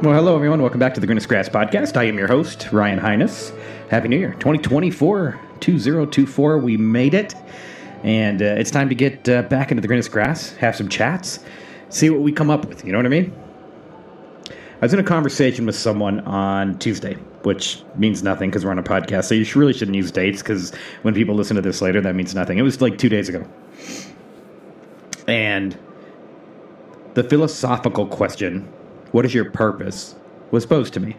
Well, hello, everyone. Welcome back to the Greenest Grass Podcast. I am your host, Ryan Highness. Happy New Year. 2024, 2024. We made it. And uh, it's time to get uh, back into the Greenest Grass, have some chats, see what we come up with. You know what I mean? I was in a conversation with someone on Tuesday, which means nothing because we're on a podcast. So you really shouldn't use dates because when people listen to this later, that means nothing. It was like two days ago. And the philosophical question, what is your purpose, was posed to me.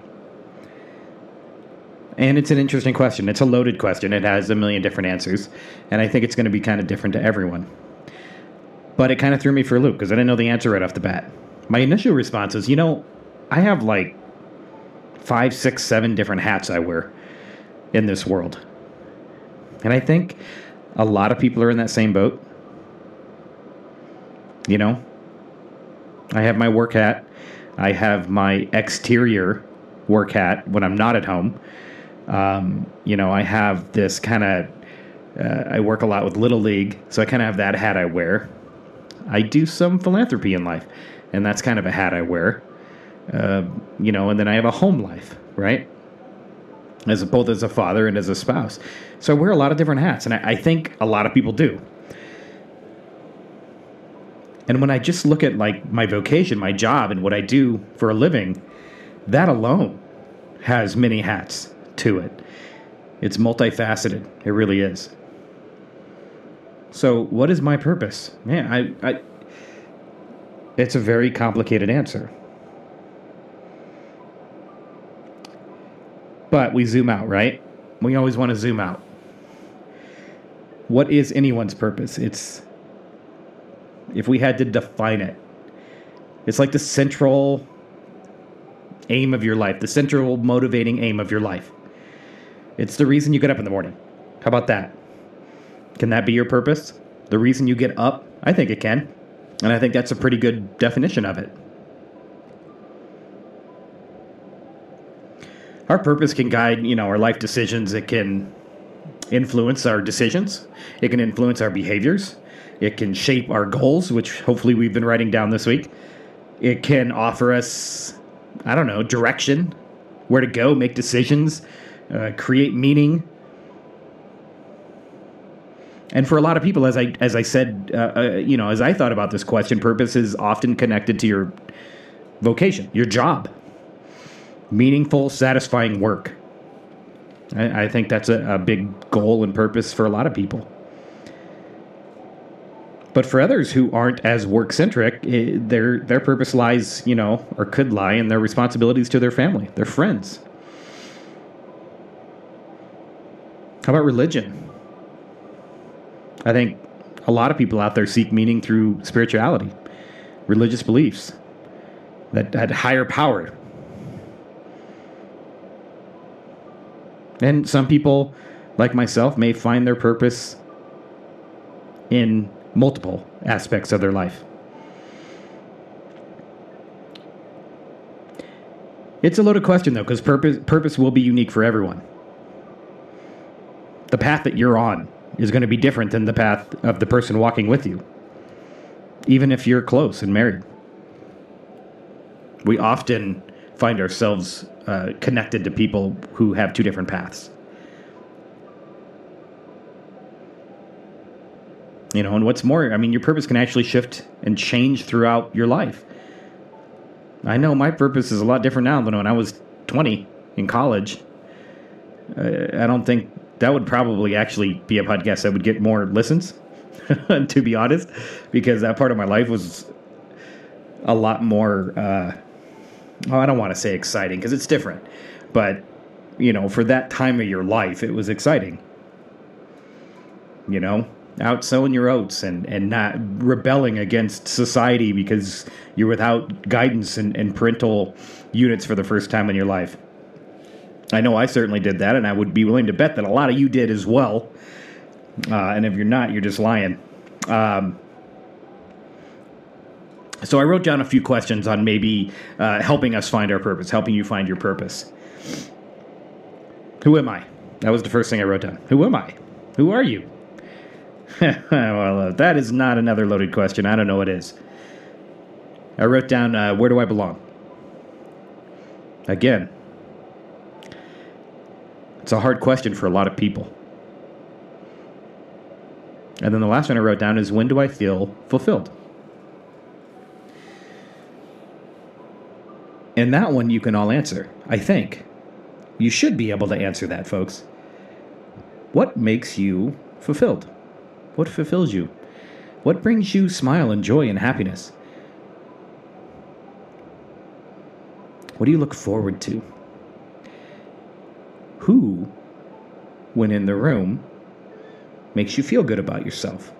And it's an interesting question. It's a loaded question. It has a million different answers. And I think it's going to be kind of different to everyone. But it kind of threw me for a loop because I didn't know the answer right off the bat. My initial response is, you know, I have like five, six, seven different hats I wear in this world. And I think a lot of people are in that same boat. You know, I have my work hat, I have my exterior work hat when I'm not at home. Um, you know, I have this kind of, uh, I work a lot with Little League, so I kind of have that hat I wear. I do some philanthropy in life, and that's kind of a hat I wear. Uh, you know, and then I have a home life, right? As a, both as a father and as a spouse. So I wear a lot of different hats, and I, I think a lot of people do. And when I just look at like my vocation, my job, and what I do for a living, that alone has many hats to it. It's multifaceted. It really is. So, what is my purpose? Man, I, I it's a very complicated answer. But we zoom out, right? We always want to zoom out. What is anyone's purpose? It's, if we had to define it, it's like the central aim of your life, the central motivating aim of your life. It's the reason you get up in the morning. How about that? Can that be your purpose? The reason you get up? I think it can. And I think that's a pretty good definition of it. our purpose can guide you know our life decisions it can influence our decisions it can influence our behaviors it can shape our goals which hopefully we've been writing down this week it can offer us i don't know direction where to go make decisions uh, create meaning and for a lot of people as i as i said uh, uh, you know as i thought about this question purpose is often connected to your vocation your job meaningful, satisfying work. I, I think that's a, a big goal and purpose for a lot of people. But for others who aren't as work centric, eh, their their purpose lies, you know, or could lie in their responsibilities to their family, their friends. How about religion? I think a lot of people out there seek meaning through spirituality, religious beliefs, that, that higher power, And some people, like myself, may find their purpose in multiple aspects of their life. It's a loaded question, though, because purpose, purpose will be unique for everyone. The path that you're on is going to be different than the path of the person walking with you, even if you're close and married. We often find ourselves uh, connected to people who have two different paths. You know, and what's more, I mean, your purpose can actually shift and change throughout your life. I know my purpose is a lot different now than when I was 20 in college. Uh, I don't think that would probably actually be a podcast that would get more listens, to be honest, because that part of my life was a lot more. Uh, well, I don't want to say exciting because it's different, but you know, for that time of your life, it was exciting. You know, out sowing your oats and, and not rebelling against society because you're without guidance and, and parental units for the first time in your life. I know I certainly did that, and I would be willing to bet that a lot of you did as well. Uh, and if you're not, you're just lying. Um, so I wrote down a few questions on maybe uh, helping us find our purpose, helping you find your purpose. Who am I? That was the first thing I wrote down. Who am I? Who are you? well, uh, that is not another loaded question. I don't know what is. I wrote down uh, where do I belong? Again, it's a hard question for a lot of people. And then the last one I wrote down is when do I feel fulfilled? And that one you can all answer, I think. You should be able to answer that, folks. What makes you fulfilled? What fulfills you? What brings you smile and joy and happiness? What do you look forward to? Who, when in the room, makes you feel good about yourself?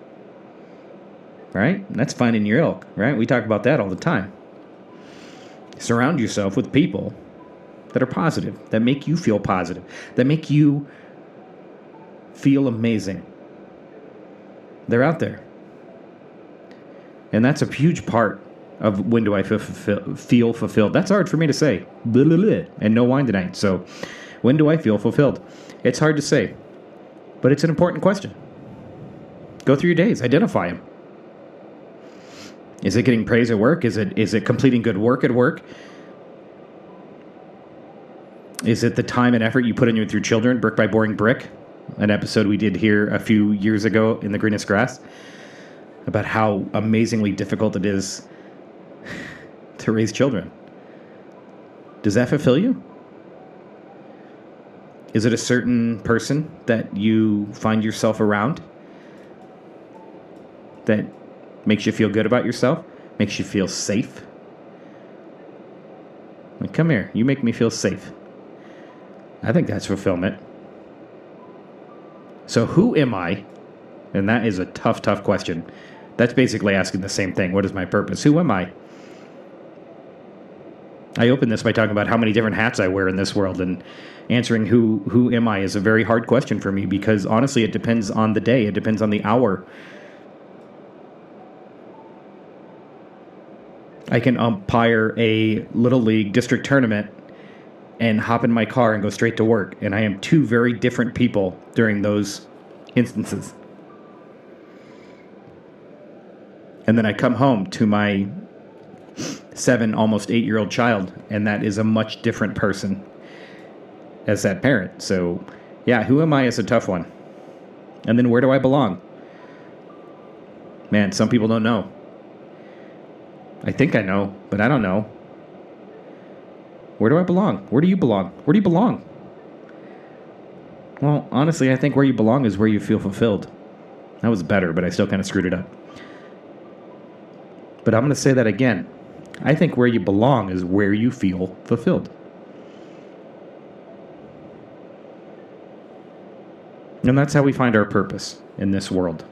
Right? That's finding your ilk, right? We talk about that all the time. Surround yourself with people that are positive, that make you feel positive, that make you feel amazing. They're out there. And that's a huge part of when do I feel, feel fulfilled. That's hard for me to say. Blah, blah, blah. And no wine tonight. So, when do I feel fulfilled? It's hard to say, but it's an important question. Go through your days, identify them. Is it getting praise at work? Is it is it completing good work at work? Is it the time and effort you put in with your children, brick by boring brick? An episode we did here a few years ago in the greenest grass about how amazingly difficult it is to raise children. Does that fulfill you? Is it a certain person that you find yourself around that makes you feel good about yourself, makes you feel safe? Like, come here, you make me feel safe. I think that's fulfillment. So, who am I? And that is a tough, tough question. That's basically asking the same thing. What is my purpose? Who am I? I opened this by talking about how many different hats I wear in this world, and answering who who am I is a very hard question for me because honestly, it depends on the day, it depends on the hour. I can umpire a little league district tournament and hop in my car and go straight to work, and I am two very different people during those instances. And then I come home to my seven, almost eight year old child, and that is a much different person as that parent. So, yeah, who am I is a tough one. And then where do I belong? Man, some people don't know. I think I know, but I don't know. Where do I belong? Where do you belong? Where do you belong? Well, honestly, I think where you belong is where you feel fulfilled. That was better, but I still kind of screwed it up. But I'm going to say that again. I think where you belong is where you feel fulfilled. And that's how we find our purpose in this world.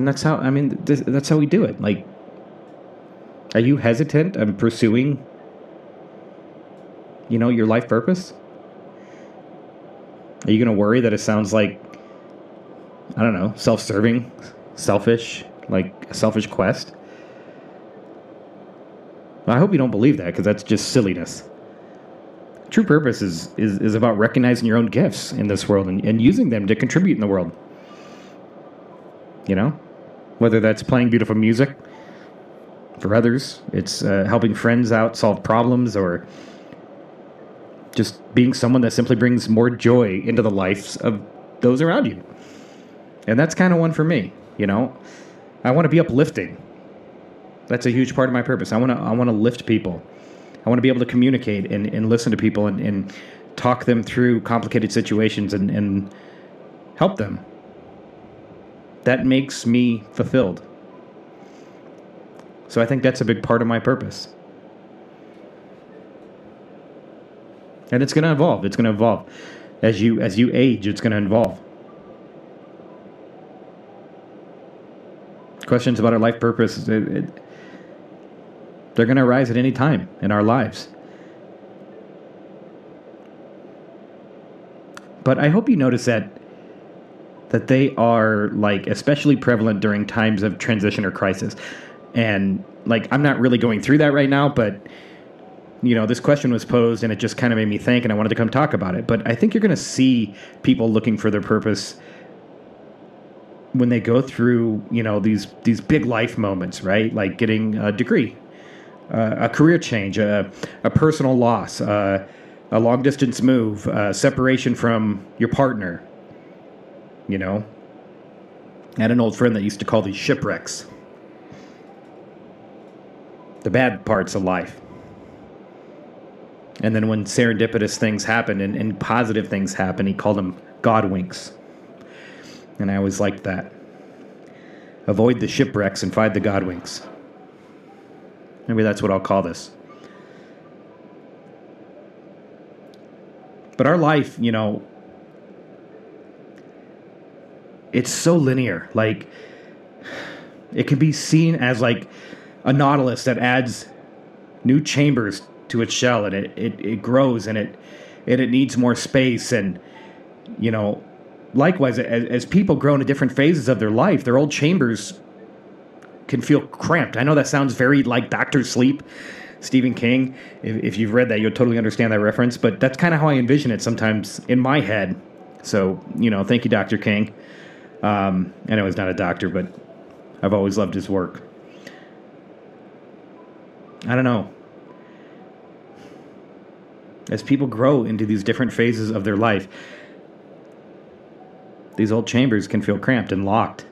And that's how, I mean, that's how we do it. Like, are you hesitant on pursuing, you know, your life purpose? Are you going to worry that it sounds like I don't know, self serving, selfish, like a selfish quest. I hope you don't believe that because that's just silliness. True purpose is, is, is about recognizing your own gifts in this world and, and using them to contribute in the world. You know? Whether that's playing beautiful music for others, it's uh, helping friends out solve problems, or just being someone that simply brings more joy into the lives of those around you. And that's kind of one for me, you know. I want to be uplifting. That's a huge part of my purpose. I want to I want to lift people. I want to be able to communicate and, and listen to people and, and talk them through complicated situations and, and help them. That makes me fulfilled. So I think that's a big part of my purpose. And it's going to evolve. It's going to evolve. As you as you age, it's going to evolve. questions about our life purpose, it, it, they're going to arise at any time in our lives. But I hope you notice that that they are like especially prevalent during times of transition or crisis. And like I'm not really going through that right now, but you know, this question was posed and it just kind of made me think and I wanted to come talk about it. But I think you're going to see people looking for their purpose when they go through, you know, these these big life moments, right? Like getting a degree, uh, a career change, a, a personal loss, uh, a long distance move, uh, separation from your partner. You know, I had an old friend that used to call these shipwrecks the bad parts of life. And then when serendipitous things happen and, and positive things happen, he called them God winks. And I always liked that. Avoid the shipwrecks and find the God winks. Maybe that's what I'll call this. But our life, you know, it's so linear. Like, it can be seen as like a nautilus that adds new chambers to its shell and it, it, it grows and it and it needs more space and you know likewise as, as people grow into different phases of their life their old chambers can feel cramped i know that sounds very like doctor sleep stephen king if, if you've read that you'll totally understand that reference but that's kind of how i envision it sometimes in my head so you know thank you dr king um, i know he's not a doctor but i've always loved his work I don't know. As people grow into these different phases of their life, these old chambers can feel cramped and locked.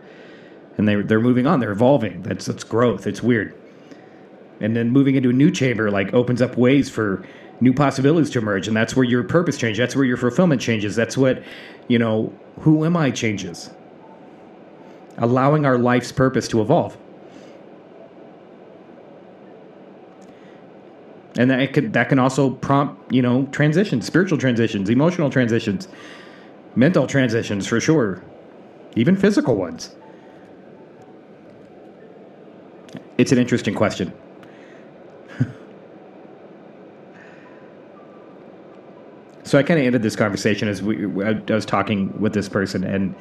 And they, they're moving on, they're evolving. That's, that's growth. It's weird. And then moving into a new chamber like opens up ways for new possibilities to emerge. And that's where your purpose changes. That's where your fulfillment changes. That's what, you know, who am I changes. Allowing our life's purpose to evolve. and that could that can also prompt you know transitions, spiritual transitions, emotional transitions, mental transitions for sure, even physical ones. It's an interesting question. So I kind of ended this conversation as we I was talking with this person, and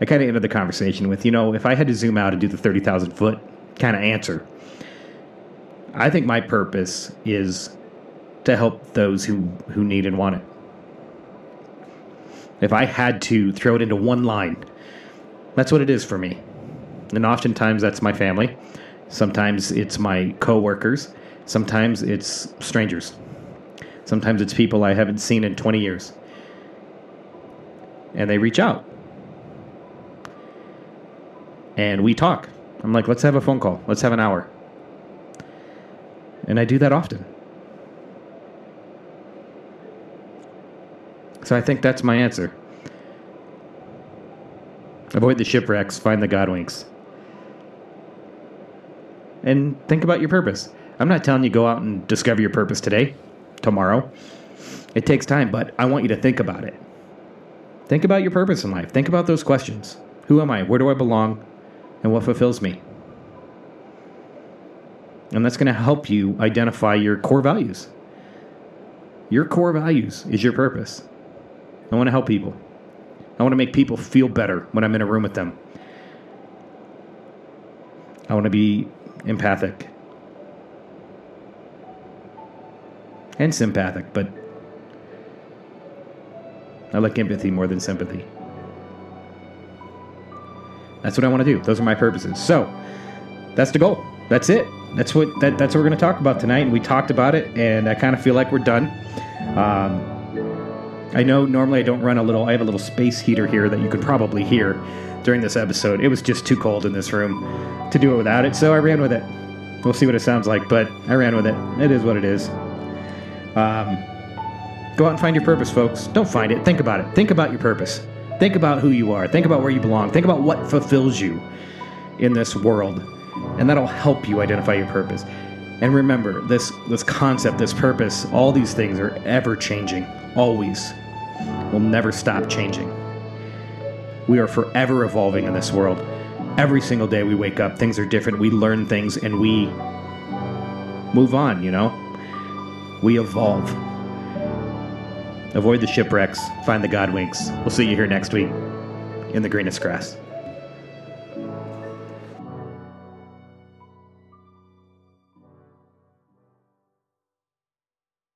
I kind of ended the conversation with, you know, if I had to zoom out and do the thirty thousand foot kind of answer, I think my purpose is to help those who, who need and want it. If I had to throw it into one line, that's what it is for me. And oftentimes that's my family. Sometimes it's my coworkers. Sometimes it's strangers. Sometimes it's people I haven't seen in 20 years. And they reach out. And we talk. I'm like, let's have a phone call. Let's have an hour. And I do that often. So I think that's my answer. Avoid the shipwrecks, find the Godwinks. And think about your purpose. I'm not telling you go out and discover your purpose today, tomorrow. It takes time, but I want you to think about it. Think about your purpose in life. Think about those questions. Who am I? Where do I belong? And what fulfills me? And that's going to help you identify your core values. Your core values is your purpose. I want to help people. I want to make people feel better when I'm in a room with them. I want to be empathic and sympathetic, but I like empathy more than sympathy. That's what I want to do. Those are my purposes. So, that's the goal. That's it that's what that, that's what we're going to talk about tonight. And we talked about it, and I kind of feel like we're done. Um, I know normally I don't run a little. I have a little space heater here that you could probably hear during this episode. It was just too cold in this room to do it without it, so I ran with it. We'll see what it sounds like, but I ran with it. It is what it is. Um, go out and find your purpose, folks. Don't find it. Think about it. Think about your purpose. Think about who you are. Think about where you belong. Think about what fulfills you in this world and that'll help you identify your purpose. And remember, this this concept, this purpose, all these things are ever changing, always. Will never stop changing. We are forever evolving in this world. Every single day we wake up, things are different. We learn things and we move on, you know? We evolve. Avoid the shipwrecks, find the Godwinks. We'll see you here next week in the greenest grass.